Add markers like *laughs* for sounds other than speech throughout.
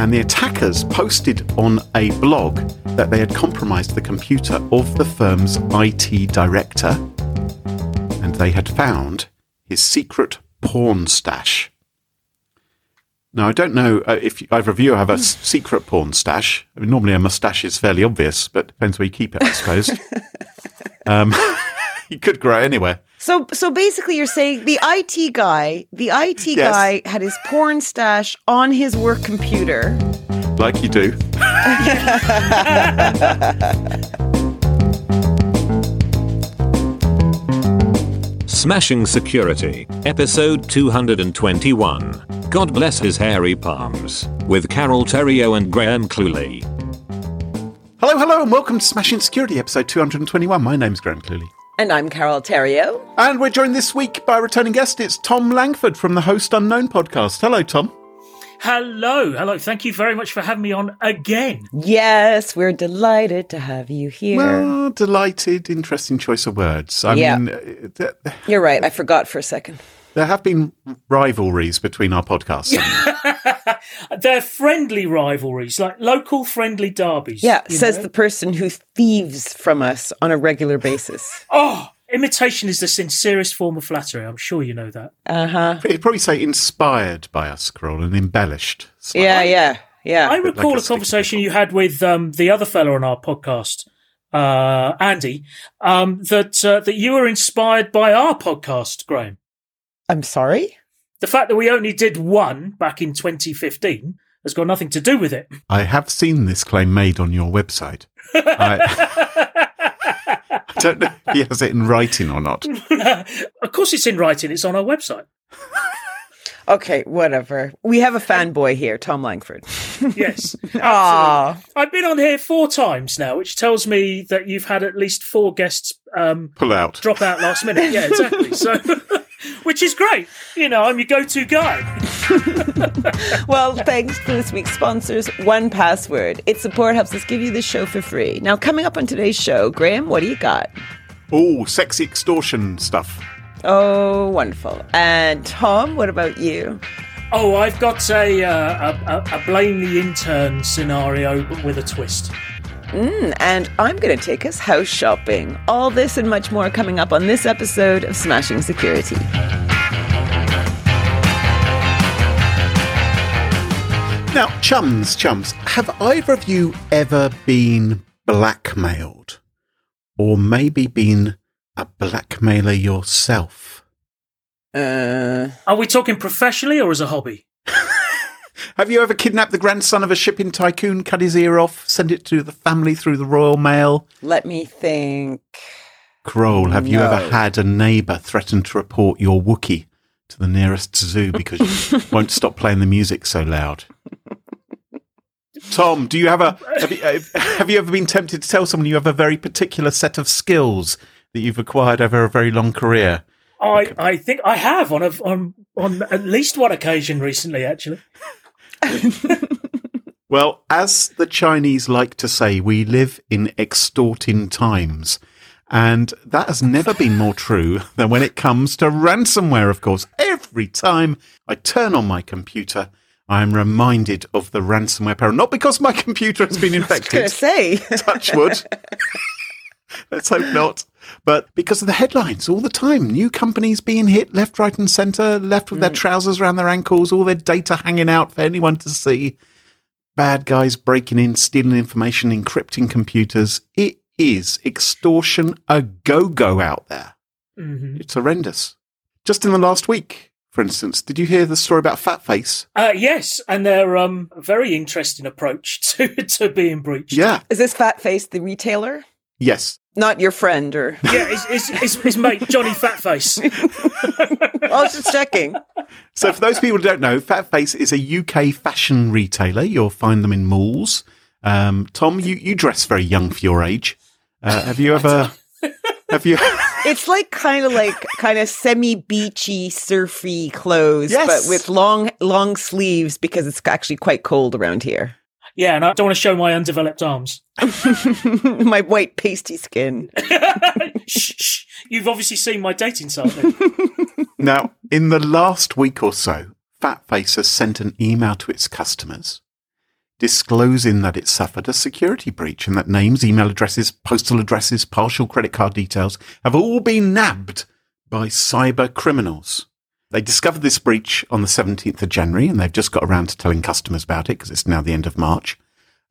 And the attackers posted on a blog that they had compromised the computer of the firm's IT director and they had found his secret porn stash. Now, I don't know uh, if either of you have a s- secret porn stash. I mean, normally a mustache is fairly obvious, but depends where you keep it, I suppose. *laughs* um, *laughs* you could grow it anywhere. So, so basically, you're saying the IT guy, the IT Yes. guy had his porn stash on his work computer. Like you do. Smashing Security, episode 221. God bless his hairy palms, with Carole Theriault and Graham Cluley. Hello, hello, and welcome to Smashing Security, episode 221. My name's Graham Cluley. And I'm Carole Theriault. And we're joined this week by a returning guest. It's Thom Langford from the Host Unknown podcast. Hello, Tom. Hello, hello. Thank you very much for having me on again. Yes, we're delighted to have you here. Well, delighted, interesting choice of words. I Yeah. mean, th- you're right. I forgot for a second. there have been rivalries between our podcasts. *laughs* *laughs* They're friendly rivalries, like local friendly derbies. Yeah, says know? the person who thieves from us on a regular basis. Oh, imitation is the sincerest form of flattery. I'm sure you know that. Uh huh. You'd probably say inspired by us, Carol, and embellished. slightly. Yeah, yeah, yeah. I bit recall like a a conversation you had with um, the other fellow on our podcast, uh, Andy, um, that uh, that you were inspired by our podcast, Graham. I'm sorry. The fact that we only did one back in 2015 has got nothing to do with it. *laughs* I have seen this claim made on your website. I, I *laughs* don't know if he has it in writing or not. *laughs* of course, it's in writing. It's on our website. Okay, whatever. We have a fanboy here, Thom Langford. Yes. Aw. I've been on here four times now, which tells me that you've had at least four guests um, Pull out. drop out last minute. Yeah, exactly. So, which is great. You know, I'm your go-to guy. *laughs* Well, thanks to this week's sponsors, 1Password. Its support helps us give you the show for free. Now, coming up on today's show, Graham, what do you got? Oh, sexy extortion stuff. Oh, wonderful. And Tom, what about you? Oh, I've got a, uh, a, a, a blame the intern scenario, but with a twist. Mm, and I'm going to take us house shopping. All this and much more coming up on this episode of Smashing Security. Now, chums, chums, have either of you ever been blackmailed? Or maybe been a blackmailer yourself? Uh, Are we talking professionally or as a hobby? *laughs* Have you ever kidnapped the grandson of a shipping tycoon, cut his ear off, sent it to the family through the Royal Mail? let me think. Kroll, have you ever had a neighbour threaten to report your Wookie to the nearest zoo because you *laughs* won't stop playing the music so loud? Tom, do you have a have you, uh, have you ever been tempted to tell someone you have a very particular set of skills that you've acquired over a very long career? I, I think I have on a, on on at least one occasion recently, actually. *laughs* Well, as the Chinese like to say, we live in extorting times. And that has never been more true *laughs* than when it comes to ransomware, of course. Every time I turn on my computer, I'm reminded of the ransomware peril. Not because my computer has been infected. *laughs* I was say. touch wood. Let's hope not. But because of the headlines all the time, new companies being hit left, right, and centre, left with their trousers around their ankles, all their data hanging out for anyone to see. Bad guys breaking in, stealing information, encrypting computers. It is extortion a go go out there. hmm It's horrendous. Just in the last week, for instance, did you hear the story about Fatface? Uh, yes, and their um, very interesting approach *laughs* to to being breached. Yeah. Is this Fat Face the retailer? Yes. Not your friend or. *laughs* yeah, it's, it's, it's his mate Johnny Fatface. *laughs* I was just checking. So, for those people who don't know, Fatface is a UK fashion retailer. You'll find them in malls. Um, Tom, you, you dress very young for your age. Uh, have you ever? Have you? *laughs* It's like kind of like kind of semi beachy, surfy clothes, Yes. but with long, long sleeves because it's actually quite cold around here. Yeah, and I don't want to show my undeveloped arms. *laughs* *laughs* My white pasty skin. *laughs* shh, shh. You've obviously seen my dating site. Now, in the last week or so, Fatface has sent an email to its customers disclosing that it suffered a security breach and that names, email addresses, postal addresses, partial credit card details have all been nabbed by cyber criminals. They discovered this breach on the 17th of January and they've just got around to telling customers about it because it's now the end of March.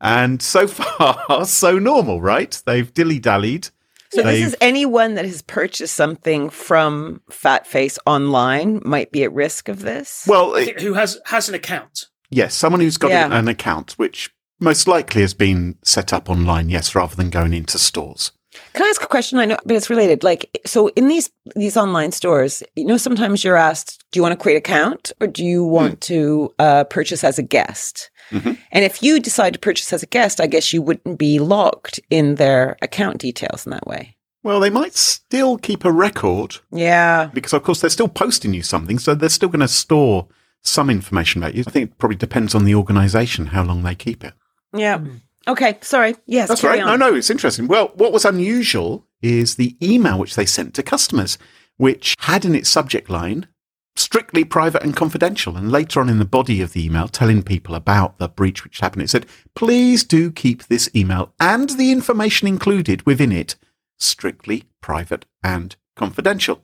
And so *laughs* far, so normal, right? They've dilly dallied. So this They've- is anyone that has purchased something from Fat Face online might be at risk of this. Well, it- Who has has an account? Yes, someone who's got Yeah. an, an account, which most likely has been set up online, yes, rather than going into stores. Can I ask a question? I know, but it's related. Like, so in these these online stores, you know, sometimes you're asked, "Do you want to create an account, or do you want to uh, purchase as a guest?" Mhm. And if you decide to purchase as a guest, I guess you wouldn't be locked in their account details in that way. Well, they might still keep a record Yeah, because, of course, they're still posting you something, so they're still going to store some information about you. I think it probably depends on the organisation how long they keep it. yeah. Okay, sorry. Yes, That's right. on. No, no, it's interesting. Well, what was unusual is the email which they sent to customers, which had in its subject line strictly private and confidential. And later on in the body of the email, telling people about the breach which happened, it said, please do keep this email and the information included within it strictly private and confidential.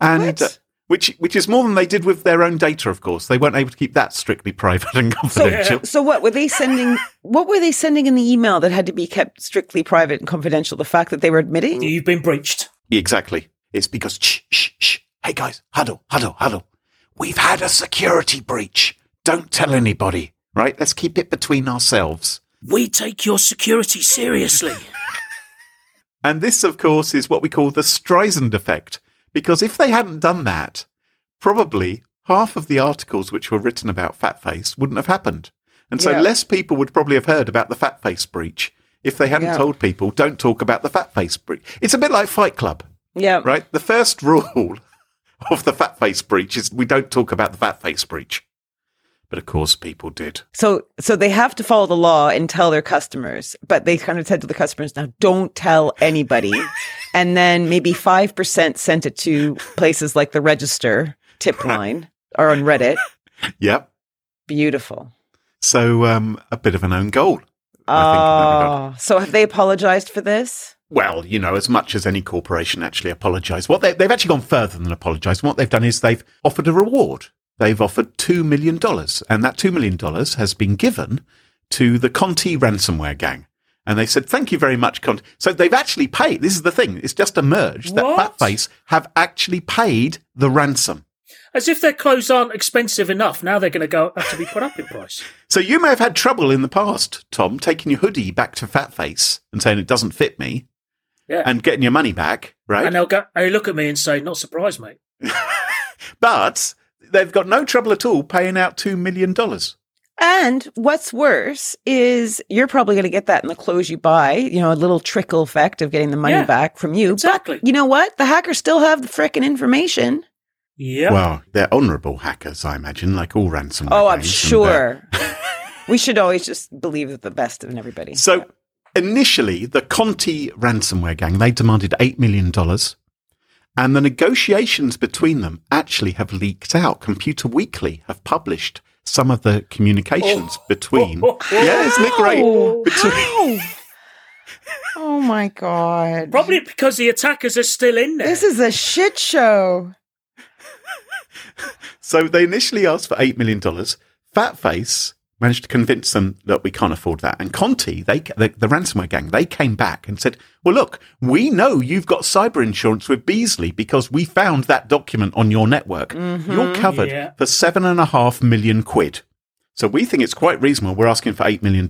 And What? Which, which is more than they did with their own data, of course. They weren't able to keep that strictly private and confidential. So what were they sending? what were they sending in the email that had to be kept strictly private and confidential? The fact that they were admitting. You've been breached. Exactly. It's because shh, shh, shh. Hey guys, huddle, huddle, huddle. We've had a security breach. Don't tell anybody. Right? Let's keep it between ourselves. We take your security seriously. *laughs* And this, of course, is what we call the Streisand effect. Because if they hadn't done that, probably half of the articles which were written about Fatface wouldn't have happened. And so Yeah. less people would probably have heard about the Fatface breach if they hadn't Yeah. told people, don't talk about the Fatface breach. It's a bit like Fight Club. yeah. right? The first *laughs* rule of the fat face breach is we don't talk about the fat face breach. But of course, people did. So, so they have to follow the law and tell their customers, but they kind of said to the customers, now don't tell anybody. *laughs* and then maybe 5% sent it to places like the register tip *laughs* line or on Reddit. Yep. Beautiful. So um, a bit of an own goal. I think, in that regard. Oh, so have they apologized for this? Well, you know, as much as any corporation actually apologise, what they, they've actually gone further than apologise. What they've done is they've offered a reward. They've offered $2 million, and that $2 million has been given to the Conti ransomware gang. And they said, thank you very much, Conti. So they've actually paid. This is the thing. It's just emerged that What? Fatface have actually paid the ransom. As if their clothes aren't expensive enough. Now they're going to go have to be put up in price. *laughs* So you may have had trouble in the past, Tom, taking your hoodie back to Fatface and saying it doesn't fit me Yeah. and getting your money back, right? And they'll go. They look at me and say, "Not surprised, mate." *laughs* But they've got no trouble at all paying out $2 million. And what's worse is you're probably going to get that in the clothes you buy, you know, a little trickle effect of getting the money Yeah, back from you. exactly. But you know what? The hackers still have the frickin' information. Yeah. Well, they're honourable hackers, I imagine, like all ransomware. Oh, I'm gangs, and, sure. *laughs* we should always just believe the best in everybody. So initially, the Conti ransomware gang, they demanded $8 million. And the negotiations between them actually have leaked out. Computer Weekly have published some of the communications oh. between. *laughs* Oh. Yeah, isn't it great? Oh, Between, *laughs* oh my god! Probably because the attackers are still in there. This is a shit show. *laughs* so they initially asked for $8 million. Fatface managed to convince them that we can't afford that. And Conti, they, the, the ransomware gang, they came back and said, well, look, we know you've got cyber insurance with Beazley because we found that document on your network. Mm-hmm. You're covered Yeah. for seven and a half million quid. So we think it's quite reasonable. We're asking for $8 million.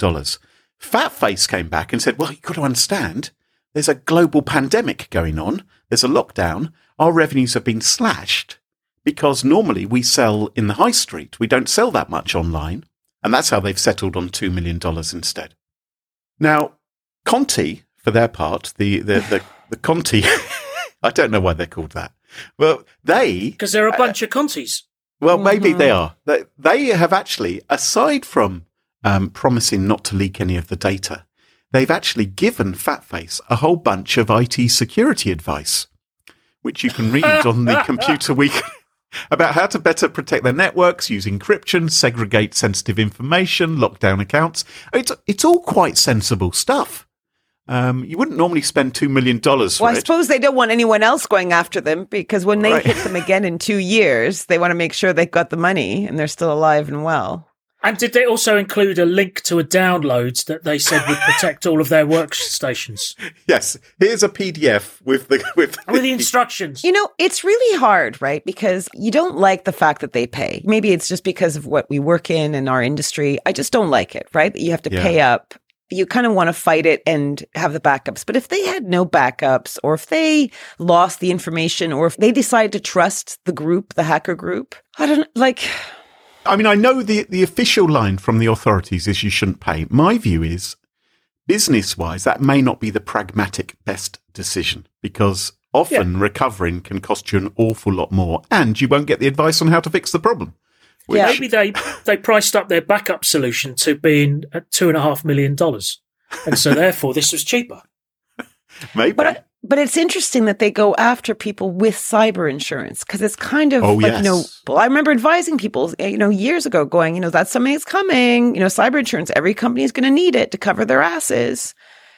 Fatface came back and said, well, you've got to understand, there's a global pandemic going on. There's a lockdown. Our revenues have been slashed because normally we sell in the high street. We don't sell that much online. And that's how they've settled on $2 million instead. Now, Conti, for their part, the, the, the, *laughs* the Conti, *laughs* I don't know why they're called that. Well, they Because they're a bunch of Contis. well, maybe they are. They, they have actually, aside from um, promising not to leak any of the data, they've actually given Fatface a whole bunch of IT security advice, which you can read on the *laughs* Computer Week about how to better protect their networks, use encryption, segregate sensitive information, lock down accounts. It's it's all quite sensible stuff. Um, you wouldn't normally spend two million dollars Well, I it. suppose they don't want anyone else going after them because when they Right. hit them again in two years, they want to make sure they've got the money and they're still alive and well. And did they also include a link to a download that they said would protect all of their workstations *laughs* yes, here's a PDF with the with with the instructions? You know, it's really hard, right? Because you don't like the fact that they pay. Maybe it's just because of what we work in and our industry. I just don't like it, right? That you have to Yeah. pay up. You kind of want to fight it and have the backups. But if they had no backups, or if they lost the information, or if they decide to trust the group, the hacker group, I don't like. I mean, I know the, the official line from the authorities is you shouldn't pay. My view is, business wise, that may not be the pragmatic best decision because often recovering can cost you an awful lot more and you won't get the advice on how to fix the problem. Which, Yeah. Maybe they they priced up their backup solution to being at two and a half million dollars, and so therefore this was cheaper. *laughs* maybe. But but it's interesting that they go after people with cyber insurance because it's kind of Oh, like you know. Well, I remember advising people, eh, you know, years ago, going, you know, that's something that's coming. You know, cyber insurance. Every company is going to need it to cover their asses.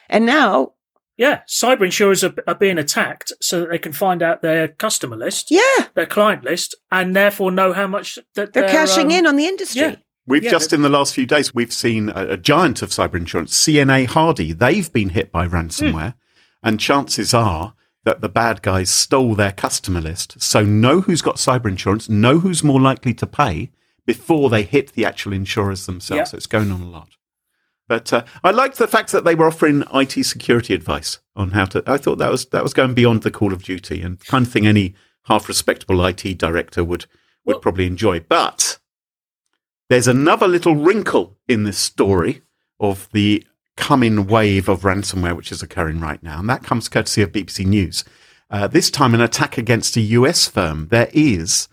And now, Yeah, cyber insurers are, are being attacked so that they can find out their customer list, yeah, their client list, and therefore know how much that they're, cashing um, in on the industry. yeah. We've Yeah, just in the last few days, we've seen a, a giant of cyber insurance, CNA Hardy. They've been hit by ransomware, and chances are that the bad guys stole their customer list. So know who's got cyber insurance, know who's more likely to pay before they hit the actual insurers themselves. Yeah. So it's going on a lot. But uh, I liked the fact that they were offering IT security advice on how to. I thought that was that was going beyond the Call of Duty and kind of thing any half respectable IT director would would Well- probably enjoy. But there's another little wrinkle in this story of the coming wave of ransomware which is occurring right now, and that comes courtesy of BBC News. Uh, this time, an attack against a US firm. There is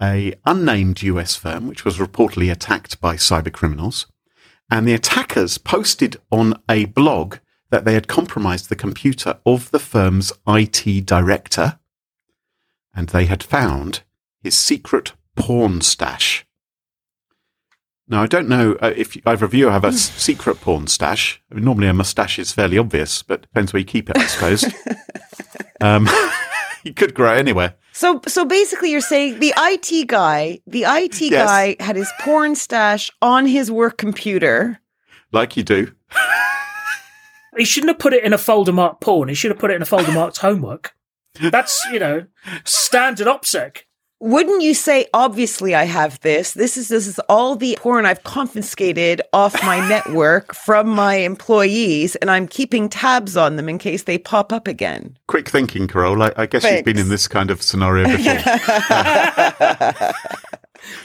a unnamed US firm which was reportedly attacked by cyber criminals, and the attackers posted on a blog that they had compromised the computer of the firm's IT director, and they had found his secret porn stash. Now, I don't know uh, if either of you have a secret porn stash. I mean, normally, a mustache is fairly obvious, but depends where you keep it, I suppose. *laughs* um, *laughs* you could grow it anywhere. So, so basically, you're saying the IT guy, the IT Yes. guy, had his porn stash on his work computer. like you do. He shouldn't have put it in a folder marked porn. He should have put it in a folder marked homework. That's you know standard OPSEC. Wouldn't you say, obviously, I have this? This is this is all the porn I've confiscated off my *laughs* network from my employees, and I'm keeping tabs on them in case they pop up again. Quick thinking, Carol. I, I guess you've been in this kind of scenario before. *laughs*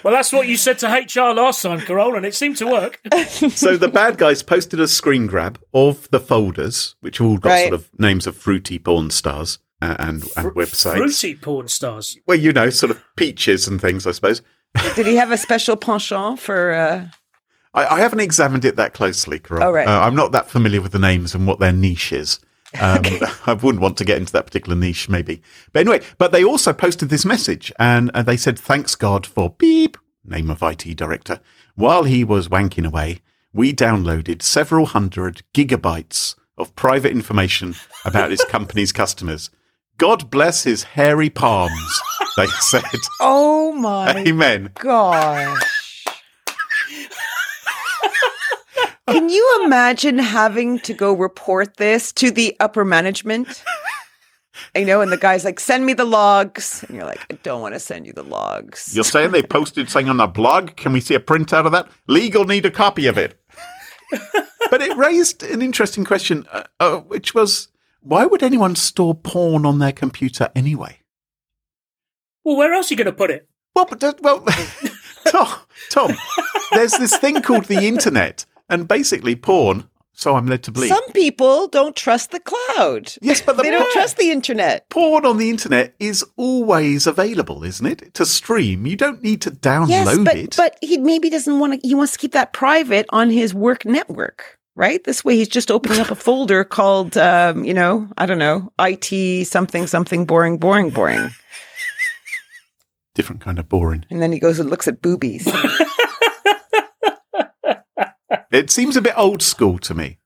Well, that's what you said to HR last time, Carol, and it seemed to work. so the bad guys posted a screen grab of the folders, which all got Right. sort of names of fruity porn stars uh, and, and websites. Fruity porn stars. Well, you know, sort of peaches and things, I suppose. Did he have a special penchant for? Uh, I, I haven't examined it that closely, Carol. Oh, right. Uh, I'm not that familiar with the names and what their niche is. *laughs* Um, *laughs* I wouldn't want to get into that particular niche, maybe. But anyway, but they also posted this message and uh, they said, thanks God for beep. name of IT director, while he was wanking away, we downloaded several hundred gigabytes of private information about his *laughs* company's customers. God bless his hairy palms, they *laughs* said. Oh my Amen. gosh. Can you imagine having to go report this to the upper management? I know, and the guy's like, send me the logs. And you're like, I don't want to send you the logs. You're saying they posted something on their blog? Can we see a printout of that? Legal need a copy of it. but it raised an interesting question, uh, uh, which was why would anyone store porn on their computer anyway? Well, where else are you going to put it? Well, but that- well, *laughs* Tom, Tom, there's this thing called the internet, and basically porn. So I'm led to believe. Some people don't trust the cloud. yes, but the They don't trust the internet. porn on the internet is always available, isn't it? To stream, you don't need to download Yes, but it. but he maybe doesn't want to. He wants to keep that private on his work network, right? This way, he's just opening up a folder called, um, you know, I don't know, IT something something boring, boring, boring, Different kind of boring. and then he goes and looks at boobies. *laughs* It seems a bit old school to me.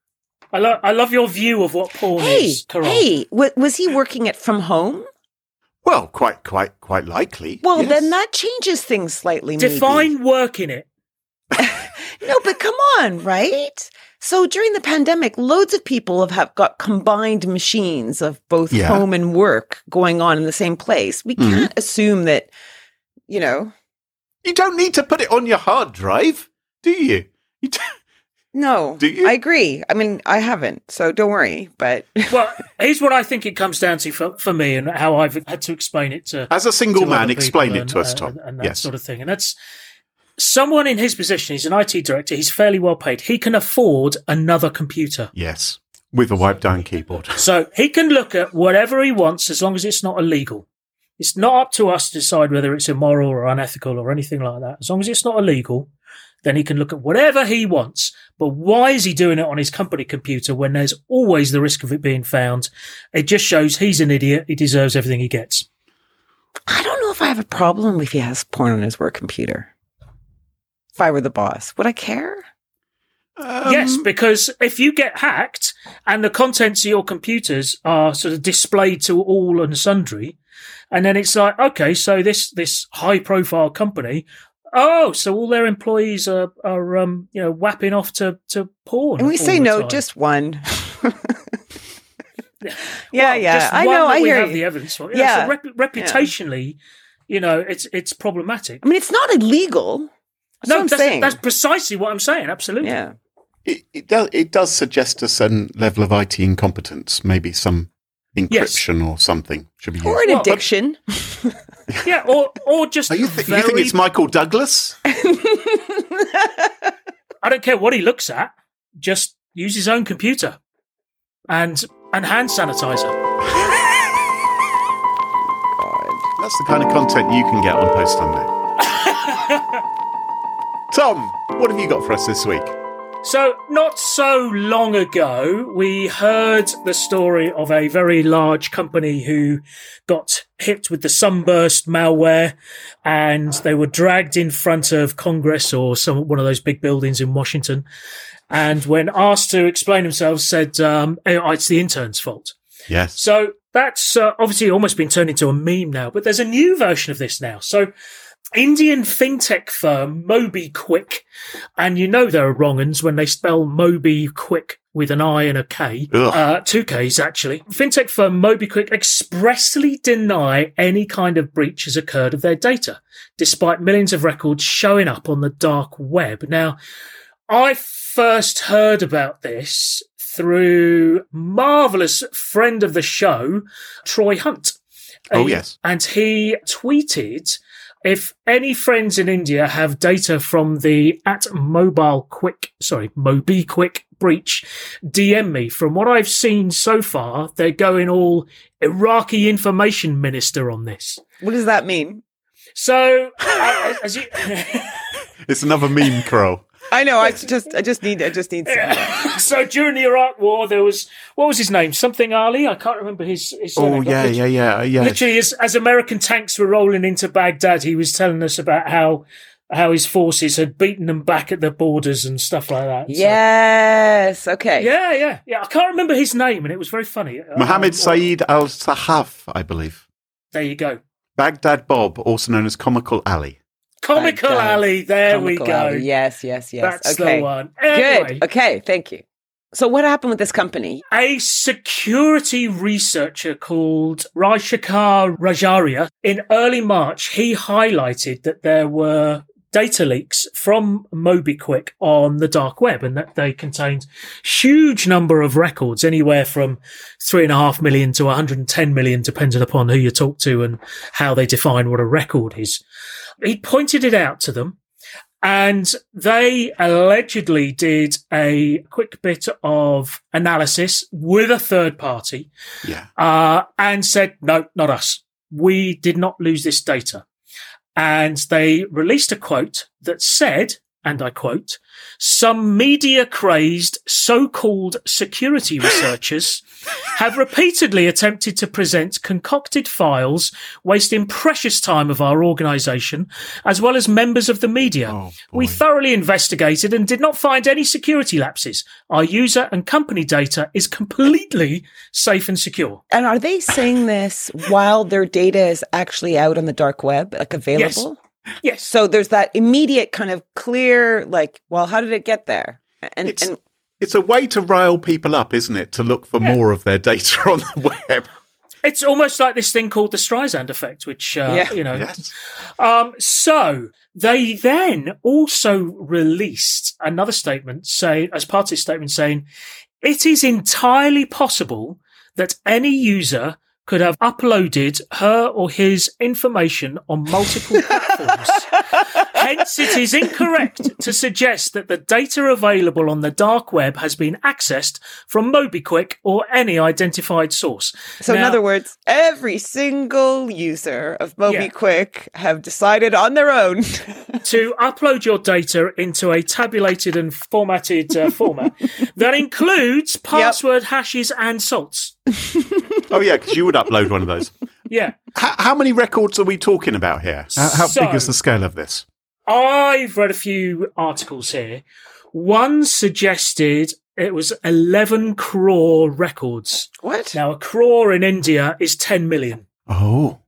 I, lo- I love your view of what porn hey, is, Carol. hey, w- was he working it from home? Well, quite, quite, quite likely. Well, yes. then that changes things slightly. maybe. Define work in it. *laughs* No, but come on, right? So during the pandemic, loads of people have, have got combined machines of both Yeah. home and work going on in the same place. We Mhm. can't assume that, you know, You don't need to put it on your hard drive, do you? You don't- no. Do you? I agree. I mean, I haven't, so don't worry. But *laughs* Well, here's what I think it comes down to for, for me and how I've had to explain it to As a single to man, explain people it to and, us, uh, Tom. And, and that yes. sort of thing. And that's someone in his position. He's an IT director. He's fairly well paid. He can afford another computer. yes. With a wipe down keyboard. So he can look at whatever he wants as long as it's not illegal. It's not up to us to decide whether it's immoral or unethical or anything like that. As long as it's not illegal, then he can look at whatever he wants. But why is he doing it on his company computer when there's always the risk of it being found? It just shows he's an idiot. He deserves everything he gets. I don't know if I have a problem if he has porn on his work computer. If I were the boss, would I care? Um, yes, because if you get hacked and the contents of your computers are sort of displayed to all and sundry, and then it's like, okay, so this this high profile company, oh, so all their employees are are um you know whapping off to to porn. And we all say the no, time. just one. *laughs* yeah, Well, yeah. just I one know. that I we hear have you. the evidence for. Yeah. so rep- reputationally, you know, it's it's problematic. I mean, it's not illegal. That's no, what I'm that's, saying. that's precisely what I'm saying. Absolutely. yeah. It, it does. It does suggest a certain level of IT incompetence. Maybe some encryption or something should be used. Or an Well, addiction. *laughs* *laughs* Yeah, or or just Are you, th- very, you think it's Michael Douglas? *laughs* I don't care what he looks at. Just use his own computer and and hand sanitizer. That's the kind of content you can get on Post Sunday. Tom, what have you got for us this week? So, not so long ago, we heard the story of a very large company who got hit with the sunburst malware and they were dragged in front of Congress or some, one of those big buildings in Washington. And when asked to explain themselves, said, um, "Oh, it's the intern's fault. Yes. So that's uh, obviously almost been turned into a meme now, but there's a new version of this now. So Indian fintech firm MobiKwik, and you know they're wrong uns when they spell Moby Quick with an I and a K, uh, two Ks actually. Fintech firm MobiKwik expressly deny any kind of breach has occurred of their data, despite millions of records showing up on the dark web. Now, I first heard about this through marvelous friend of the show, Troy Hunt. Oh, yes. And he tweeted, if any friends in India have data from the at mobile quick, sorry, MobiKwik breach, DM me. From what I've seen so far, they're going all Iraqi information minister on this. What does that mean? So, uh, as you, *laughs* It's another meme, Crow. I know. I *laughs* just, I just need, I just need. Some. *laughs* so during the Iraq War, there was what was his name? Something Ali. I can't remember his. his Oh surname, yeah, yeah, yeah, yeah. Literally, as, as American tanks were rolling into Baghdad, he was telling us about how how his forces had beaten them back at the borders and stuff like that. So- Yes. Okay. yeah, yeah, yeah. I can't remember his name, and it was very funny. Mohammed Um, Saeed Al Sahaf, I believe. There you go. Baghdad Bob, also known as Comical Ali. Comical. Alley. There we go. Alley. Yes. Yes. Yes. That's okay. the one. Anyway, Good. Okay. Thank you. So what happened with this company? a security researcher called Rajshekhar Rajaharia in early March, he highlighted that there were data leaks from MobiKwik on the dark web and that they contained huge number of records, anywhere from three and a half million to 110 million, depending upon who you talk to and how they define what a record is. He pointed it out to them and they allegedly did a quick bit of analysis with a third party Yeah. uh, and said, no, not us. We did not lose this data. And they released a quote that said, and I quote, some media crazed so-called security researchers have repeatedly attempted to present concocted files, wasting precious time of our organization, as well as members of the media. Oh, we thoroughly investigated and did not find any security lapses. Our user and company data is completely safe and secure. And are they saying this while their data is actually out on the dark web, like available? Yes. So there's that immediate kind of clear, like, well, how did it get there? And, It's- and It's a way to rile people up, isn't it? To look for more of their data on the *laughs* web. It's almost like this thing called the Streisand effect, which, uh, Yeah. you know. Yes. Um, so they then also released another statement saying, as part of this statement saying, it is entirely possible that any user could have uploaded her or his information on multiple *laughs* platforms. Hence, it is incorrect to suggest that the data available on the dark web has been accessed from MobiKwik or any identified source. so, in other words, every single user of Yeah. MobiKwik have decided on their own. *laughs* to upload your data into a tabulated and formatted uh, format that includes password hashes and salts. Oh, yeah, because you would upload one of those. Yeah. How, how many records are we talking about here? How, how So- big is the scale of this? I've read a few articles here. One suggested it was 11 crore records. what? Now, a crore in India is 10 million. Oh,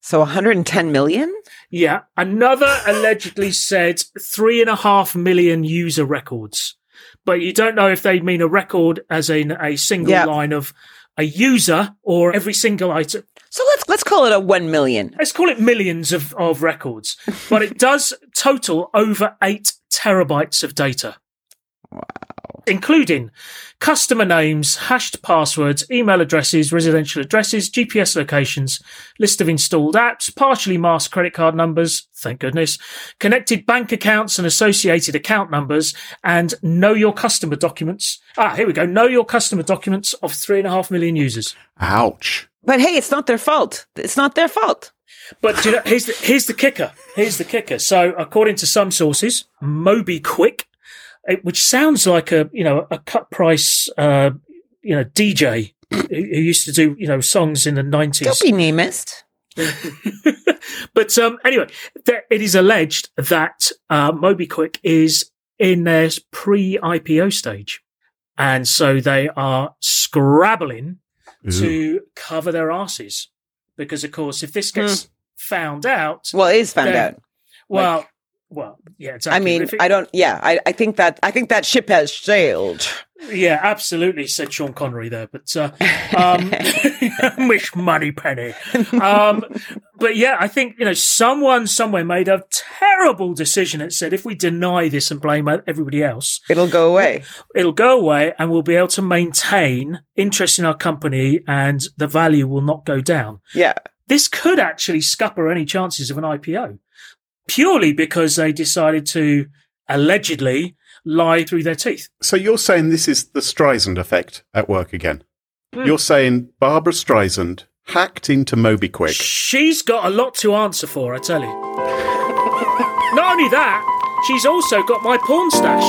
So 110 million? Yeah. Another allegedly said three and a half million user records. But you don't know if they mean a record as in a single Yeah. line of a user or every single item. So let's let's call it a 1 million. Let's call it millions of, of records, but it does total over eight terabytes of data. Wow. Including customer names, hashed passwords, email addresses, residential addresses, GPS locations, list of installed apps, partially masked credit card numbers, thank goodness, connected bank accounts and associated account numbers, and know your customer documents. Ah, here we go. Know your customer documents of three and a half million users. ouch. But hey, it's not their fault. It's not their fault. But you know, here's the, here's the kicker. Here's the kicker. So, according to some sources, MobiKwik, it- which sounds like a you know a cut price uh, you know DJ who, who used to do you know songs in the nineties. Don't be namist. *laughs* but um, anyway, there, it is alleged that uh, MobiKwik is in their pre-IPO stage, and so they are scrabbling Ooh. to cover their asses because, of course, if this gets hmm. found out, Well, it is found out. well, well, yeah, exactly. I mean, it- I don't. Yeah, I, I think that I think that ship has sailed. yeah, absolutely, said Sean Connery there, but uh, um, *laughs* *laughs* Miss Moneypenny. Um, but yeah, I think you know someone somewhere made a terrible decision and said if we deny this and blame everybody else, It'll go away. it'll go away and we'll be able to maintain interest in our company and the value will not go down. Yeah. This could actually scupper any chances of an IPO purely because they decided to allegedly lie through their teeth. So you're saying this is the Streisand effect at work again? Hmm. You're saying Barbra Streisand hacked into MobiKwik. She's got a lot to answer for, I tell you. *laughs* Not only that, she's also got my porn stash.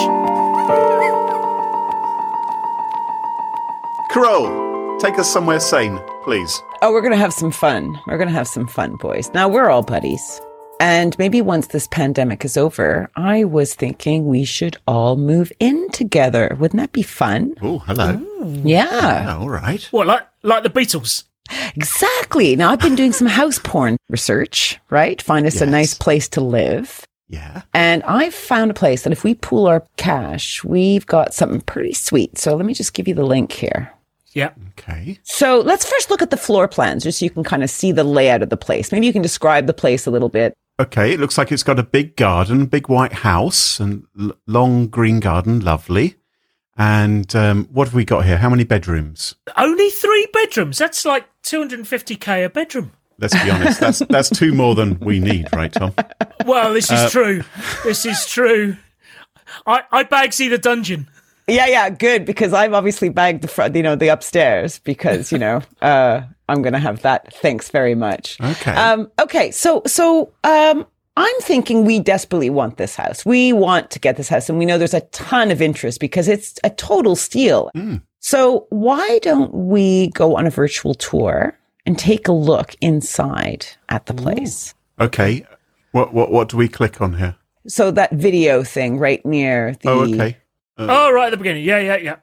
Carol, take us somewhere sane, please. Oh, we're gonna have some fun. We're gonna have some fun, boys. Now we're all buddies. And maybe once this pandemic is over, I was thinking we should all move in together. Wouldn't that be fun? Oh, hello. Yeah, Oh, all right. What, like like the Beatles? exactly. Now I've been doing some house porn research, right? Find us a nice place to live. Yeah. And I've found a place that if we pool our cash, we've got something pretty sweet. So let me just give you the link here. Yeah. Okay. So let's first look at the floor plans just so you can kind of see the layout of the place. Maybe you can describe the place a little bit. Okay. It looks like it's got a big garden, big white house, and l- long green garden. Lovely. And um, what have we got here? How many bedrooms? Only three bedrooms. That's like 250k a bedroom. Let's be honest. That's *laughs* that's two more than we need, right, Tom? Well, this Uh, is true. This is true. I, I bagsy the dungeon. Yeah, yeah, good because I've obviously bagged the front, you know, the upstairs because you know uh, I'm going to have that. Thanks very much. Okay. Um, okay, so so um, I'm thinking we desperately want this house. We want to get this house, and we know there's a ton of interest because it's a total steal. So why don't we go on a virtual tour and take a look inside at the place? Okay. What what what do we click on here? So that video thing right near the. Oh, okay. Oh, right at the beginning. Yeah, yeah, yeah.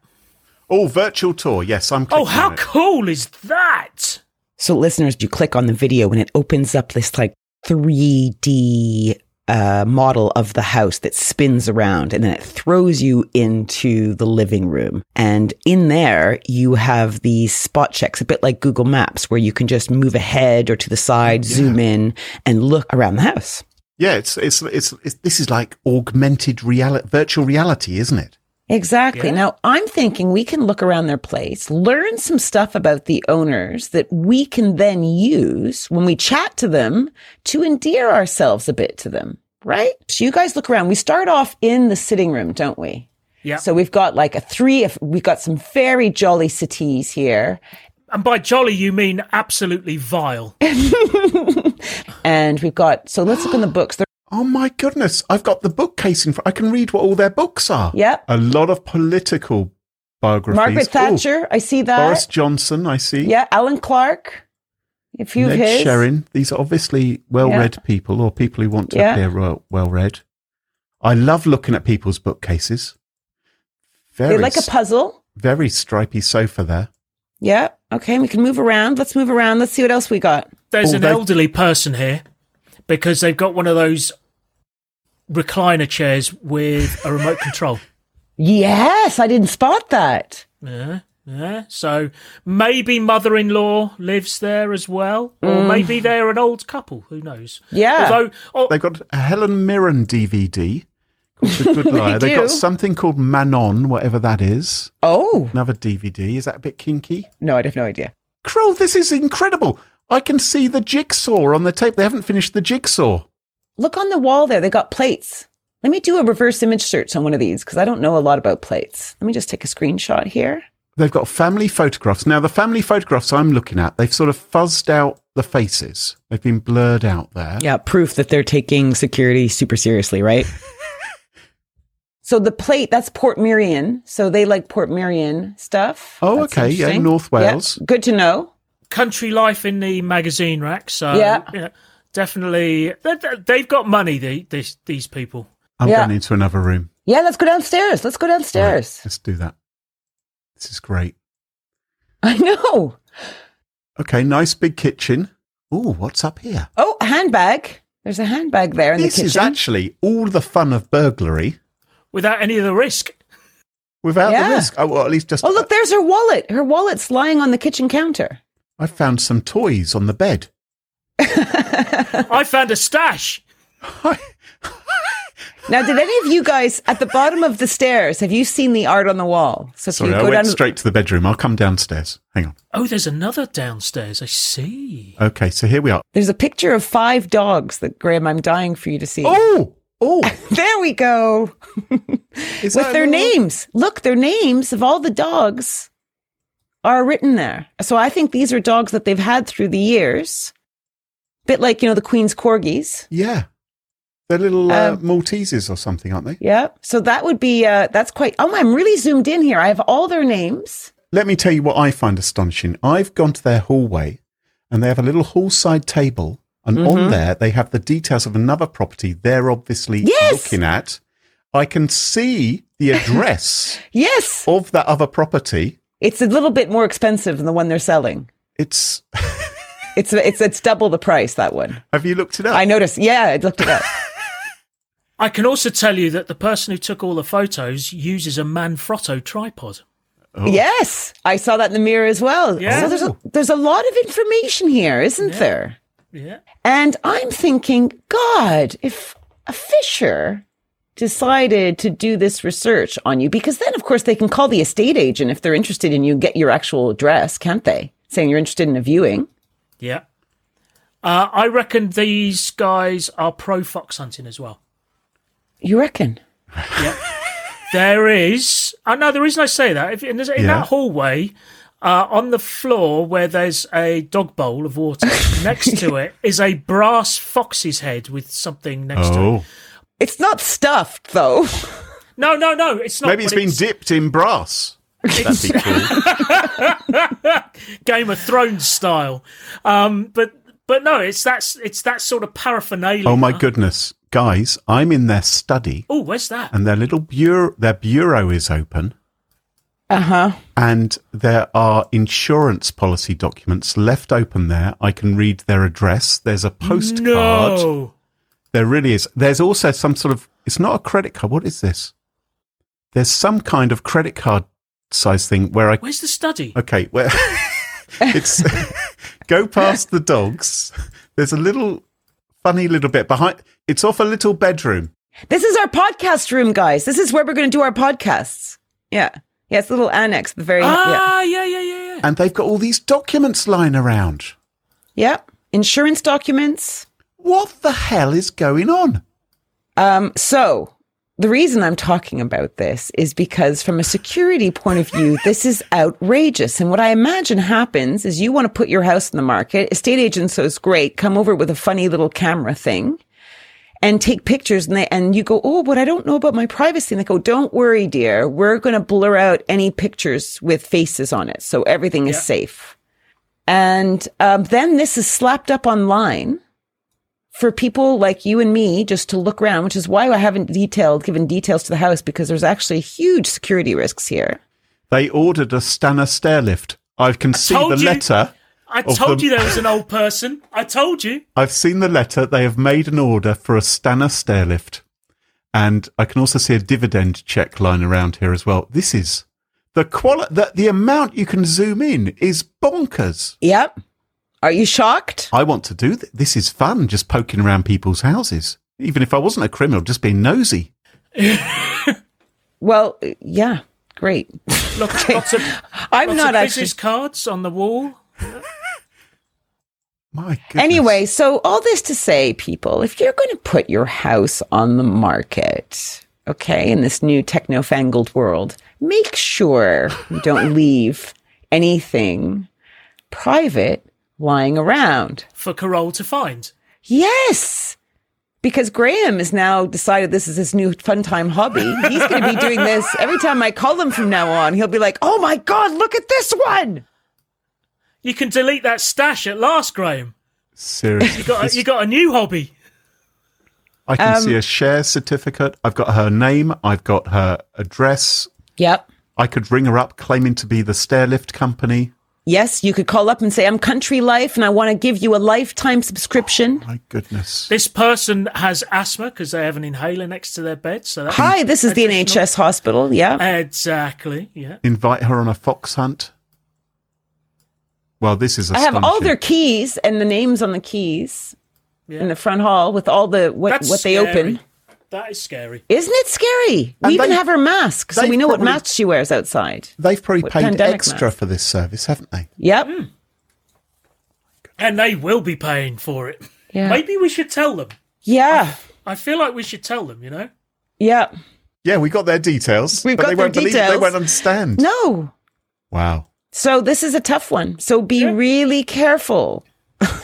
Oh, virtual tour. Yes, I'm. Oh, how on it. cool is that? So, listeners, you click on the video and it opens up this like 3D uh, model of the house that spins around and then it throws you into the living room. And in there, you have these spot checks, a bit like Google Maps, where you can just move ahead or to the side, zoom in, and look around the house. Yeah, it's, it's it's it's this is like augmented reality, virtual reality, isn't it? Exactly. Yeah. Now, I'm thinking we can look around their place, learn some stuff about the owners that we can then use when we chat to them to endear ourselves a bit to them, right? So you guys look around. We start off in the sitting room, don't we? Yeah. So we've got like a three, we've got some very jolly settees here. And by jolly, you mean absolutely vile. *laughs* And we've got, so let's look in the books. There- Oh my goodness! I've got the bookcase in front. I can read what all their books are. Yep. A lot of political biographies. Margaret Thatcher, I see that. Boris Johnson, I see. yeah. Alan Clark, a few Ned of his. Sherrin. These are obviously well-read people or people who want to Yeah. appear well, well-read. I love looking at people's bookcases. Very, They like a puzzle. very stripy sofa there. Yeah. Okay. We can move around. Let's move around. Let's see what else we got. There's Oh, an they- elderly person here because they've got one of those recliner chairs with a remote control. Yes, I didn't spot that. Yeah, yeah. So maybe mother-in-law lives there as well, or maybe they're an old couple. Who knows? Mm. Yeah. Although, oh, They've got a Helen Mirren DVD called The Good *laughs* Liar. They've got something called Manon, whatever that is. Oh, Another DVD. Is that a bit kinky? no, I'd have no idea. Crow, this is incredible. I can see the jigsaw on the tape. They haven't finished the jigsaw. Look on the wall there. They got plates. Let me do a reverse image search on one of these because I don't know a lot about plates. Let me just take a screenshot here. They've got family photographs. Now, the family photographs I'm looking at, they've sort of fuzzed out the faces. They've been blurred out there. Yeah, proof that they're taking security super seriously, right? *laughs* so the plate, that's Portmeirion. So they like Portmeirion stuff. Oh, That's okay. Yeah, interesting. North Yeah, Wales. Good to know. country life in the magazine rack. So Yeah. you know, definitely they- they've got money. The, these these people. I'm Yeah. going into another room. Yeah, let's go downstairs. Let's go Right, downstairs. let's do that. This is great. *laughs* I know. Okay, nice big kitchen. Oh, what's up here? Oh, a handbag. There's a handbag there in This the is actually all the fun of burglary Without any of the risk. without Yeah. the risk. Oh, well, at least just. oh, look, there's her wallet. Her wallet's lying on the kitchen counter. I found some toys on the bed. *laughs* I found a stash. *laughs* Now, did any of you guys at the bottom of the stairs have you seen the art on the wall? So if Sorry, you I went down, straight to the bedroom. I'll come downstairs. Hang on. Oh, there's another downstairs. I see. Okay, so here we are. there's a picture of five dogs that Graham, I'm dying for you to see. Oh, oh, *laughs* There we go. With their a little- names. Look, their names of all the dogs are written there. So I think these are dogs that they've had through the years. Bit like, you know, the Queen's corgis. Yeah, they're little uh, Um, Maltesers or something, aren't they? Yeah. So that would be, uh, that's quite, oh, I'm really zoomed in here. I have all their names. Let me tell you what I find astonishing. I've gone to their hallway, and they have a little hall side table And on there, they have the details of another property they're obviously Yes. looking at. I can see the *laughs* address Yes. of that other property. It's a little bit more expensive than the one they're selling. It's, *laughs* It's it's it's double the price that one. have you looked it up? I noticed. Yeah, I looked it up. *laughs* I can also tell you that the person who took all the photos uses a Manfrotto tripod. Oh. Yes, I saw that in the mirror as well. Yeah. So there's a, there's a lot of information here, isn't there? Yeah. And I'm thinking, God, if a phisher decided to do this research on you, because then of course they can call the estate agent if they're interested in you, and get your actual address, can't they? Saying you're interested in a viewing. Yeah. Uh, I reckon these guys are pro fox hunting as well. You reckon? Yeah. *laughs* there is. I know the reason I say that. If in, this- in Yeah. that hallway, uh, on the floor where there's a dog bowl of water, *laughs* next to it is a brass fox's head with something next to it. oh, It's not stuffed though. *laughs* No, no, no. It's not. maybe it's been dipped in brass. That'd be cool. *laughs* Game of Thrones style. Um, but but no, it's that's it's that sort of paraphernalia. Oh my goodness, guys! I'm in their study, Oh, where's that? and their little bureau, their bureau is open, Uh huh. and there are insurance policy documents left open there. I can read their address. There's a postcard. No. There really is. There's also some sort of. It's not a credit card. What is this? There's some kind of credit card size thing where I. Where's the study? Okay, where *laughs* it's *laughs* go past the dogs. There's a little funny little bit behind. It's off a little bedroom. This is our podcast room, guys. This is where we're going to do our podcasts. Yeah. Yeah, it's a little annex. The very yeah. Ah, yeah, yeah, yeah, yeah. and they've got all these documents lying around. yeah. Insurance documents. What the hell is going on? Um, so the reason I'm talking about this is because from a security point of view, this is outrageous. And what I imagine happens is you want to put your house in the market. Estate agents, so it's great, come over with a funny little camera thing and take pictures and they, and you go, Oh, but I don't know about my privacy. And they go, don't worry, dear. We're going to blur out any pictures with faces on it. So everything is Yeah. safe. And um, then this is slapped up online for people like you and me just to look around, which is why I haven't detailed, given details to the house because there's actually huge security risks here. They ordered a Stannah stair lift. I can see told the you. letter. I told them. you there was an old person. I told you. I've seen the letter. They have made an order for a Stannah stair lift. And I can also see a dividend check line around here as well. This is the quality, the, the amount you can zoom in is bonkers. Yep. Are you shocked? I want to do th- this. Is fun just poking around people's houses. Even if I wasn't a criminal, just being nosy. *laughs* Well, yeah, great. Lots, *laughs* lots of, I'm lots not of actually. cards on the wall. *laughs* My goodness. Anyway, so all this to say, people, if you're going to put your house on the market, okay, in this new techno fangled world, make sure you don't leave anything private lying around. for Carole to find. Yes. Because Graham has now decided this is his new fun time hobby. He's going to be doing this every time I call him from now on. He'll be like, oh my God, look at this one. You can delete that stash at last, Graham. seriously, You got a, you got a new hobby. I can Um, see a share certificate. I've got her name. I've got her address. Yep. I could ring her up claiming to be the stairlift company. Yes, you could call up and say, I'm Country Life and I want to give you a lifetime subscription. My goodness. This person has asthma because they have an inhaler next to their bed. So that's Hi, this is the NHS hospital. Yeah. Exactly. Yeah. Invite her on a fox hunt. Well, this is I have all their keys and the names on the keys Yeah. in the front hall with all the what, That's what they scary. open. That is scary. Isn't it scary? And we even have her mask, so we know what probably- mask she wears outside. They've probably paid extra mask. for this service, haven't they? Yep. Hmm. And they will be paying for it. Yeah. Maybe we should tell them. Yeah. I feel like we should tell them, you know? Yeah. Yeah, we got their details. We've but got they their won't believe it. They won't understand. No. Wow. So this is a tough one. So be really careful,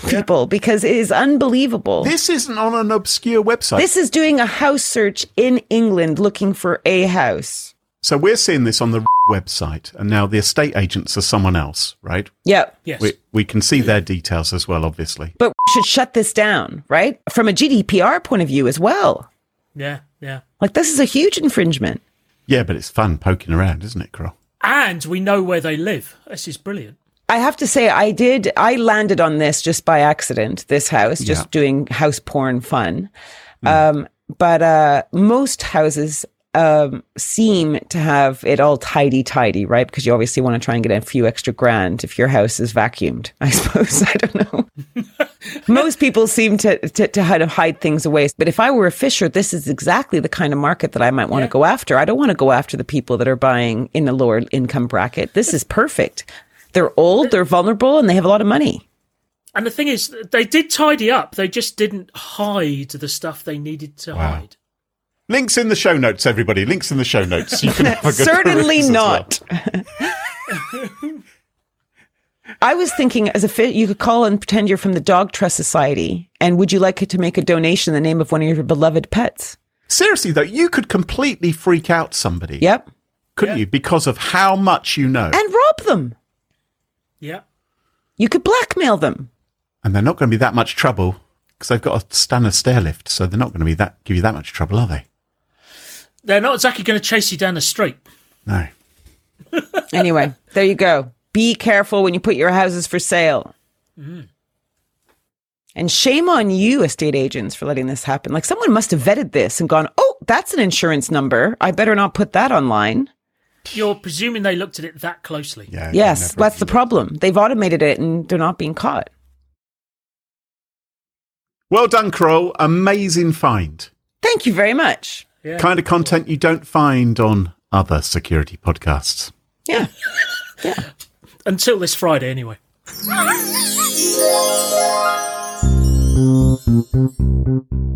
people, because it is unbelievable. This isn't on an obscure website. This is doing a house search in England looking for a house. So we're seeing this on the *laughs* website, and now the estate agents are someone else, right? Yep. Yes. We, we can see their details as well, obviously. But we *laughs* should shut this down, right? From a GDPR point of view as well. Yeah, yeah. Like this is a huge infringement. Yeah, but it's fun poking around, isn't it, Carole? And we know where they live. This is brilliant. I have to say, I did. I landed on this just by accident. This house, just Yeah. doing house porn fun. Um, but uh, most houses um, seem to have it all tidy, tidy, right? Because you obviously want to try and get a few extra grand if your house is vacuumed. *laughs* I suppose I don't know. *laughs* most people seem to, to to kind of hide things away. But if I were a phisher, this is exactly the kind of market that I might want to go after. I don't want to go after the people that are buying in a lower income bracket. This is perfect. They're old, they're vulnerable, and they have a lot of money. And the thing is, they did tidy up. They just didn't hide the stuff they needed to Wow. hide. Links in the show notes, everybody. Links in the show notes. You can have a good Certainly peruse as well. not. I was thinking, as a fit, you could call and pretend you're from the Dog Trust Society, and would you like it to make a donation in the name of one of your beloved pets? Seriously, though, you could completely freak out somebody, Yep, couldn't Yeah. you? Because of how much you know. and rob them. Yeah. You could blackmail them. And they're not going to be that much trouble because they've got a standard stair lift, so they're not going to be that give you that much trouble, are they? They're not exactly going to chase you down the street. No. *laughs* Anyway, there you go. Be careful when you put your houses for sale. Mm-hmm. And shame on you, estate agents, for letting this happen. Like someone must have vetted this and gone, oh, that's an insurance number. I better not put that online. You're presuming they looked at it that closely. Yeah. Yes, never- that's the problem. They've automated it and they're not being caught. Well done, Carole. Amazing find. Thank you very much. Yeah. Kind of content you don't find on other security podcasts. Yeah. *laughs* Until this Friday, anyway. *laughs*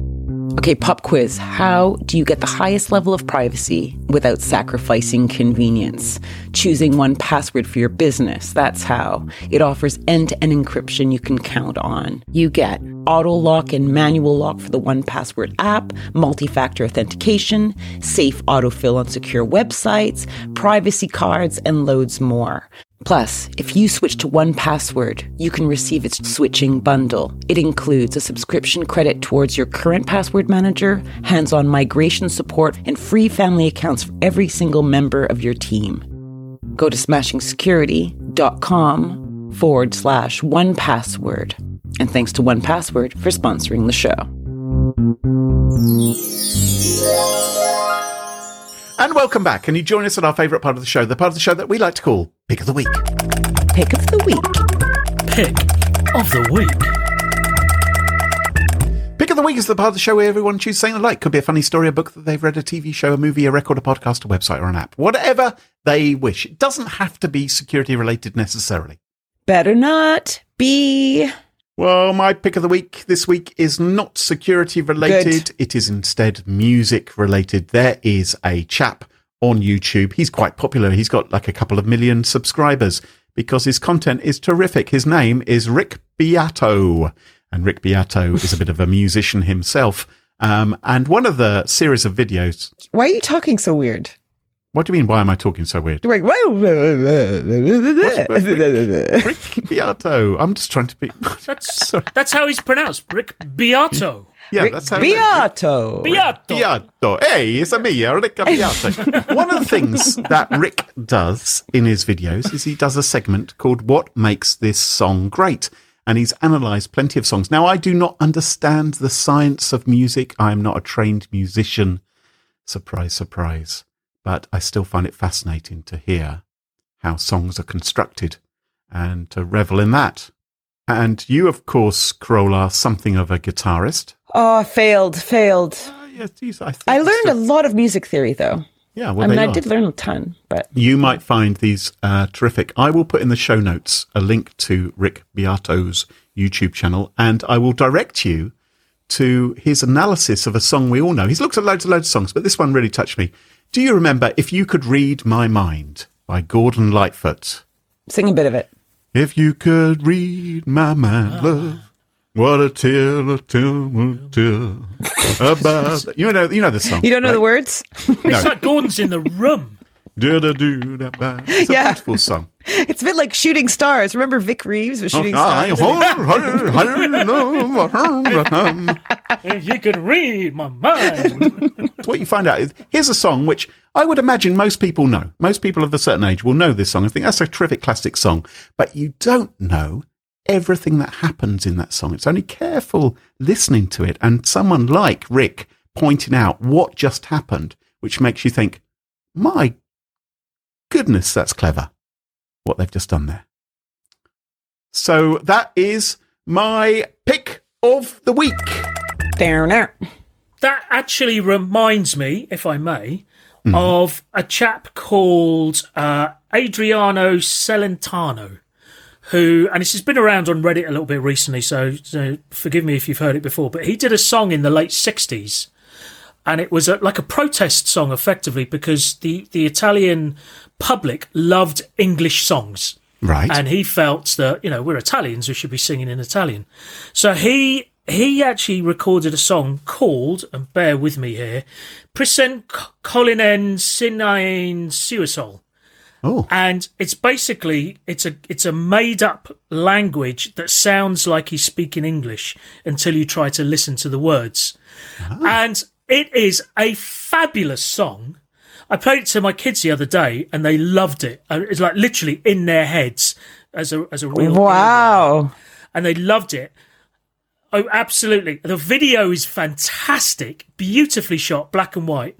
Okay, pop quiz. How do you get the highest level of privacy without sacrificing convenience? Choosing 1Password for your business. That's how. It offers end to end encryption you can count on. You get auto lock and manual lock for the 1Password app, multi factor authentication, safe autofill on secure websites, privacy cards, and loads more. Plus, if you switch to 1Password, you can receive its switching bundle. It includes a subscription credit towards your current password manager, hands on migration support, and free family accounts for every single member of your team. Go to smashingsecurity.com forward slash 1Password. And thanks to 1Password for sponsoring the show. And welcome back. Can you join us at our favourite part of the show, the part of the show that we like to call Pick of the Week? Pick of the week. Pick of the week. Pick of the Week is the part of the show where everyone chooses something they like. Could be a funny story, a book that they've read, a TV show, a movie, a record, a podcast, a website, or an app. Whatever they wish. It doesn't have to be security related necessarily. Better not be. Well, my pick of the week this week is not security related. Good. It is instead music related. There is a chap on YouTube. He's quite popular. He's got like a couple of million subscribers because his content is terrific. His name is Rick Beato. And Rick Beato *laughs* is a bit of a musician himself. Um, and one of the series of videos. Why are you talking so weird? What do you mean? Why am I talking so weird? You're Rick Beato. I'm just trying to be. That's Sorry. that's how he's pronounced. Rick Beato. Yeah, that's how. Beato. Beato. Beato. Hey, it's a me, Rick Beato. One of the things that Rick does in his videos is he does a segment called What Makes This Song Great? And he's analysed plenty of songs. Now, I do not understand the science of music. I am not a trained musician. Surprise, surprise. But I still find it fascinating to hear how songs are constructed and to revel in that. And you, of course, Carole, are something of a guitarist. Oh, failed, failed. Uh, yes, geez, I, I learned a lot of music theory, though. Yeah, well, I mean, they I did learn a ton, but You might find these uh, terrific. I will put in the show notes a link to Rick Beato's YouTube channel, and I will direct you to his analysis of a song we all know. He's looked at loads and loads of songs, but this one really touched me. Do you remember If You Could Read My Mind by Gordon Lightfoot? sing a bit of it. If you could read my mind, love, what a tale, a tale, a tale *laughs* about. You know, you know the song. You don't know right? the words? It's like Gordon's in the room. Do-da-do-da-ba. It's a Yeah. beautiful song. It's a bit like Shooting Stars. Remember Vic Reeves with Shooting Oh, Stars? You can read my mind. *laughs* what you find out is here's a song which I would imagine most people know. Most people of a certain age will know this song. I think that's a terrific classic song, but you don't know everything that happens in that song. It's only careful listening to it and someone like Rick pointing out what just happened, which makes you think, my goodness, that's clever what they've just done there. So that is my pick of the week. There, there. that actually reminds me, if I may, Hmm. of a chap called uh, Adriano Celentano, who, and this has been around on Reddit a little bit recently, so, so forgive me if you've heard it before, but he did a song in the late 60s. And it was a, like a protest song, effectively, because the, the Italian public loved English songs. Right. And he felt that, you know, we're Italians, we should be singing in Italian. So he he actually recorded a song called, and bear with me here, Prisen Colinen Sinain Suisol. oh, And it's basically it's a it's a made up language that sounds like he's speaking English until you try to listen to the words. Ah. And it is a fabulous song. I played it to my kids the other day and they loved it. Uh, It's like literally in their heads as a as a real Wow. and they loved it. Oh, absolutely. The video is fantastic, beautifully shot, black and white.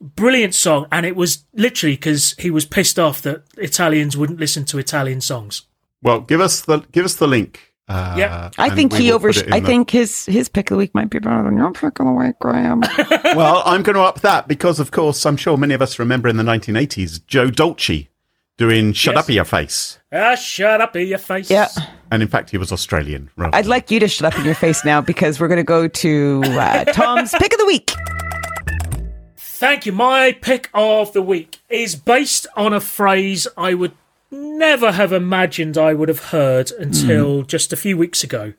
Brilliant song. And it was literally because he was pissed off that Italians wouldn't listen to Italian songs. Well, give us the give us the link. Uh, Yeah. I think he will over. put it in I the- think his his pick of the week might be better than your pick of the week, Graham. *laughs* Well, I'm going to up that because, of course, I'm sure many of us remember in the 1980s Joe Dolce doing "Shut Yes. Up in Your Face," Ah, shut up in your face. yeah, and in fact, he was Australian. rather I'd than- like you to shut up in your face now because we're going to go to uh, *laughs* Thom's pick of the week. Thank you. My pick of the week is based on a phrase I would never have imagined I would have heard until just a few weeks ago,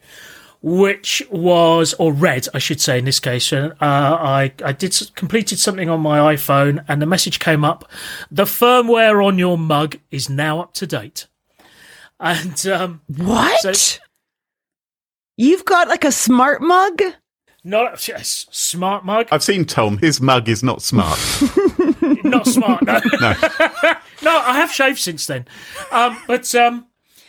which was, or read, I should say, in this case. Uh, I, I did completed something on my iPhone and the message came up the firmware on your mug is now up to date. *laughs* And um, What? So- You've got like a smart mug? not yes, smart mug, I've seen Thom. His mug is not smart. *laughs* not smart. No. *laughs* no, *laughs* No, I have shaved since then. Um, but um,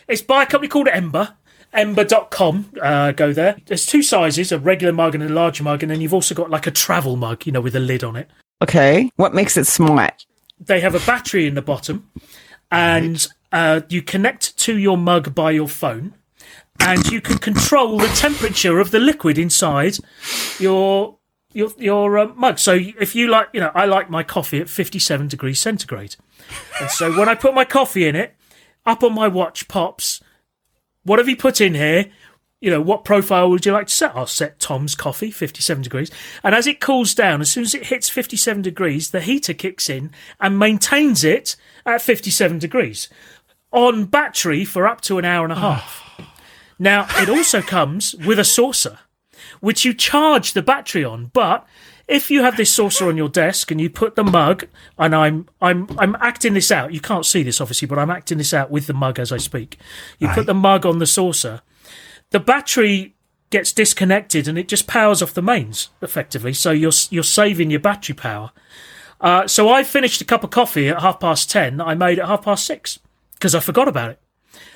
it's by a company called Ember. Ember.com. Uh, go there. There's two sizes a regular mug and a larger mug, and then you've also got like a travel mug, you know, with a lid on it. Okay. What makes it smart? They have a battery in the bottom, and uh, you connect to your mug by your phone, and you can control the temperature of the liquid inside your your your uh, mug. So if you like, you know, I like my coffee at 57 degrees centigrade, and so when I put my coffee in it, up on my watch pops, what have you put in here? You know, what profile would you like to set? I'll set Thom's coffee, 57 degrees. And as it cools down, as soon as it hits 57 degrees, the heater kicks in and maintains it at 57 degrees on battery for up to an hour and a half. Now, it also comes with a saucer, which you charge the battery on. But if you have this saucer on your desk and you put the mug, and I'm I'm I'm acting this out. You can't see this obviously, but I'm acting this out with the mug as I speak. You put the mug on the saucer, the battery gets disconnected and it just powers off the mains effectively. So you're you're saving your battery power. Uh, so I finished a cup of coffee at half past ten. I made it half past six because I forgot about it.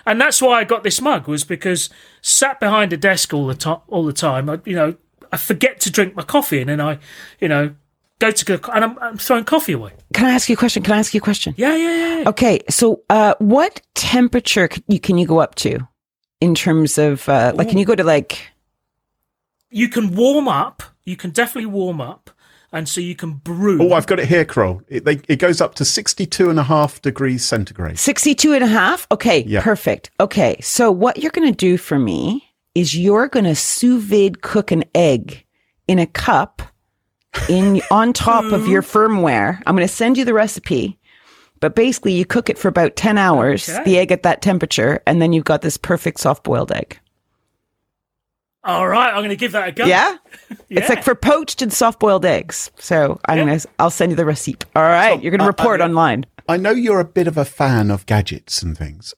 And that's why I got this mug was because sat behind a desk all the time, all the time. I, you know, I forget to drink my coffee, and then I, you know, go to go, and I'm, I'm throwing coffee away. Can I ask you a question? Can I ask you a question? Yeah, yeah, yeah. yeah. Okay, so uh, what temperature can you, can you go up to in terms of uh, like? Can you go to like? You can warm up. You can definitely warm up, and so you can brew. oh, I've got it here, Carole. It, they, it goes up to 62 and a half degrees centigrade. 62 and a half? Okay, Yeah. perfect. Okay, so what you're going to do for me is you're going to sous vide cook an egg in a cup in *laughs* on top of your firmware. I'm going to send you the recipe. But basically, you cook it for about 10 hours, Okay. the egg at that temperature, and then you've got this perfect soft boiled egg. All right, I'm going to give that a go. Yeah? *laughs* Yeah. It's like for poached and soft boiled eggs. So I'm Yeah. gonna, I'll send you the receipt. All right, you're gonna uh, report uh, online. I know you're a bit of a fan of gadgets and things.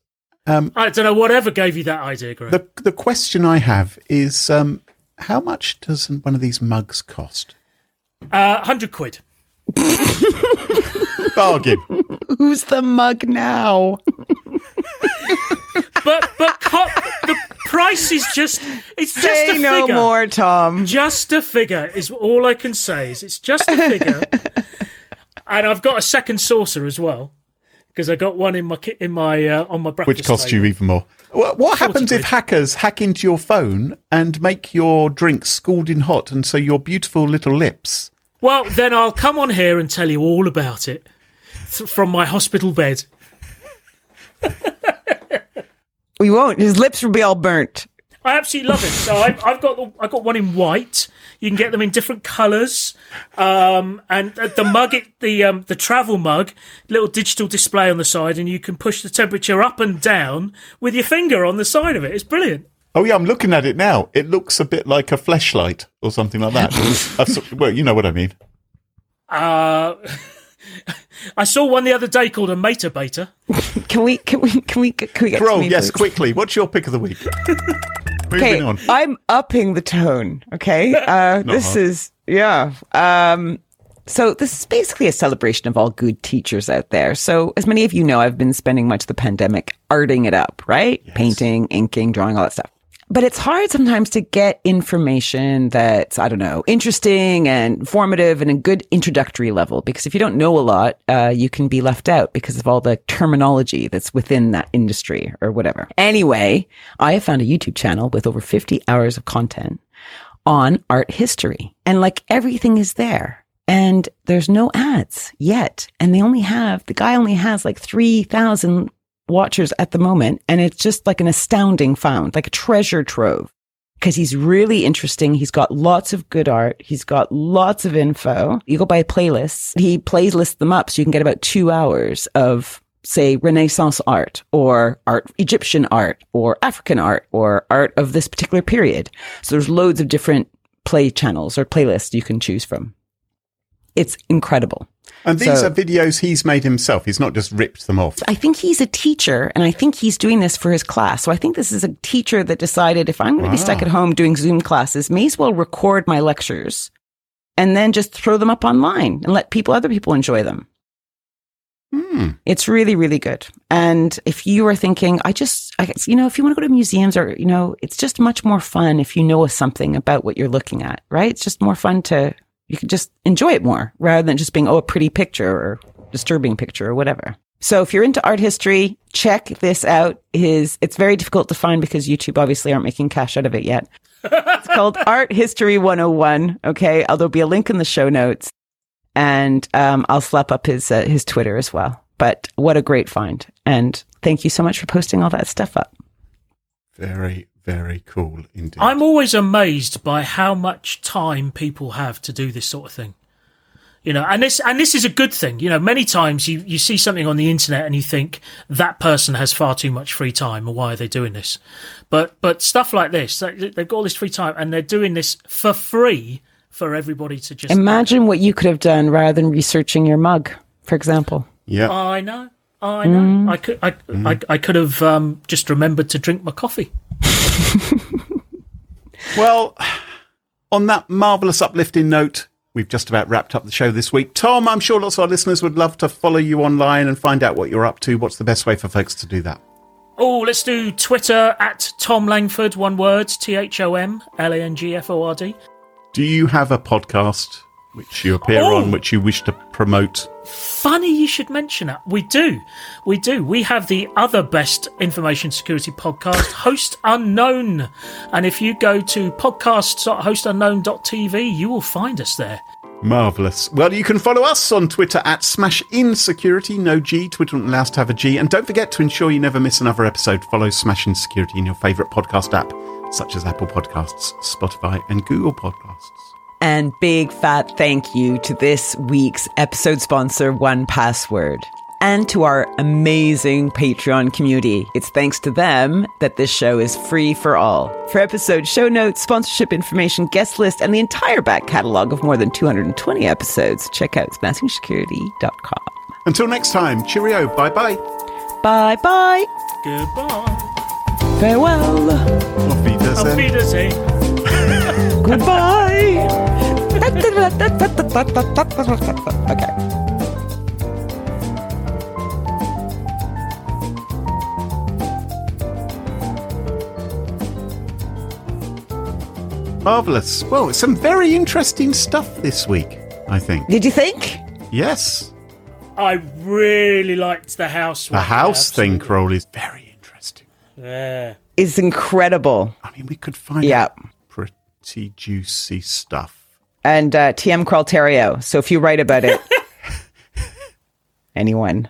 Um, I don't know whatever gave you that idea, Greg. the the question I have is, um, how much does one of these mugs cost? Uh, hundred quid. *laughs* Bargain. Who's the mug now? *laughs* But but co- the price is just it's just Say a no figure. more, Thom. Just a figure is all I can say. Is it's just a figure, *laughs* and I've got a second saucer as well because I got one in my ki- in my uh, on my breakfast. Which costs table. you even more. What, what happens if hackers hack into your phone and make your drink scalding hot, and so your beautiful little lips? Well, then I'll come on here and tell you all about it th- from my hospital bed. *laughs* We won't. His lips will be all burnt. I absolutely love it. So I've, I've got the, I've got one in white. You can get them in different colours, um, and uh, the mug, it, the um, the travel mug, little digital display on the side, and you can push the temperature up and down with your finger on the side of it. It's brilliant. Oh yeah, I'm looking at it now. It looks a bit like a flashlight or something like that. *laughs* Well, you know what I mean. Uh, *laughs* I saw one the other day called a Meta Beta. *laughs* Can we? Can we? Can we? Can we get Roll, to me, yes, please? quickly. What's your pick of the week? *laughs* Moving Okay, on. I'm upping the tone. Okay, *laughs* uh, this hard. is yeah. Um, so this is basically a celebration of all good teachers out there. So as many of you know, I've been spending much of the pandemic arting it up, right? Painting, inking, drawing, all that stuff. But it's hard sometimes to get information that's, I don't know, interesting and informative and a good introductory level. Because if you don't know a lot, uh, you can be left out because of all the terminology that's within that industry or whatever. Anyway, I have found a YouTube channel with over 50 hours of content on art history. And like everything is there. And there's no ads yet. And they only have, the guy only has like 3,000 watchers at the moment. And it's just like an astounding found, like a treasure trove. Because he's really interesting. He's got lots of good art. He's got lots of info. You go by playlists. He playlist them up so you can get about two hours of say Renaissance art or art, Egyptian art or African art or art of this particular period. So there's loads of different play channels or playlists you can choose from. It's incredible. And these So- are videos he's made himself. He's not just ripped them off. I think he's a teacher and I think he's doing this for his class. So I think this is a teacher that decided if I'm going to be stuck at home doing Zoom classes, may as well record my lectures and then just throw them up online and let people, other people enjoy them. Hmm. It's really, really good. And if you are thinking, I just, I guess, you know, if you want to go to museums or, you know, it's just much more fun if you know something about what you're looking at, right? It's just more fun to, you can just enjoy it more rather than just being, oh, a pretty picture or disturbing picture or whatever. So if you're into art history, check this out. His, it's very difficult to find because YouTube obviously aren't making cash out of it yet. It's called *laughs* Art History 101. Okay. There'll be a link in the show notes and um, I'll slap up his uh, his Twitter as well. But what a great find! And thank you so much for posting all that stuff up. Very, very cool indeed. I'm always amazed by how much time people have to do this sort of thing. You know, and this and this is a good thing. You know, many times you, you see something on the internet and you think that person has far too much free time, or why are they doing this? But but stuff like this, they- they've got all this free time and they're doing this for free for everybody to just. Imagine what you could have done rather than researching your mug, for example. yeah. I know, I know. I could I, I I could have um, just remembered to drink my coffee. *laughs* Well, on that marvellous uplifting note, we've just about wrapped up the show this week. Thom, I'm sure lots of our listeners would love to follow you online and find out what you're up to. What's the best way for folks to do that? Oh, let's do Twitter at Thom Langford, one word, T H O M L A N G F O R D. Do you have a podcast which you appear Oh. on, which you wish to promote? Funny you should mention that. We do. We do. We have the other best information security podcast, *laughs* Host Unknown. And if you go to podcasts.hostunknown.tv, you will find us there. Marvellous. Well, you can follow us on Twitter at Smash Insecurity, no G. Twitter won't allow us to have a G. And don't forget to ensure you never miss another episode. Follow Smash In Security in your favourite podcast app, such as Apple Podcasts, Spotify, and Google Podcasts. And big fat thank you to this week's episode sponsor, 1Password. And to our amazing Patreon community. It's thanks to them that this show is free for all. For episode show notes, sponsorship information, guest list, and the entire back catalog of more than 220 episodes, check out smashingsecurity.com. Until next time, cheerio. Bye bye. Bye bye. Goodbye. Farewell. Auf Wiedersehen. Auf Wiedersehen. *laughs* Goodbye. okay. Marvelous. Well, some very interesting stuff this week, I think. Did you think? Yes. I really liked the house. The one, house thing, absolutely. Is very interesting. Yeah. Is incredible. I mean, we could find Yeah. out juicy stuff. And uh, TM Qualterio. So if you write about it, *laughs* anyone.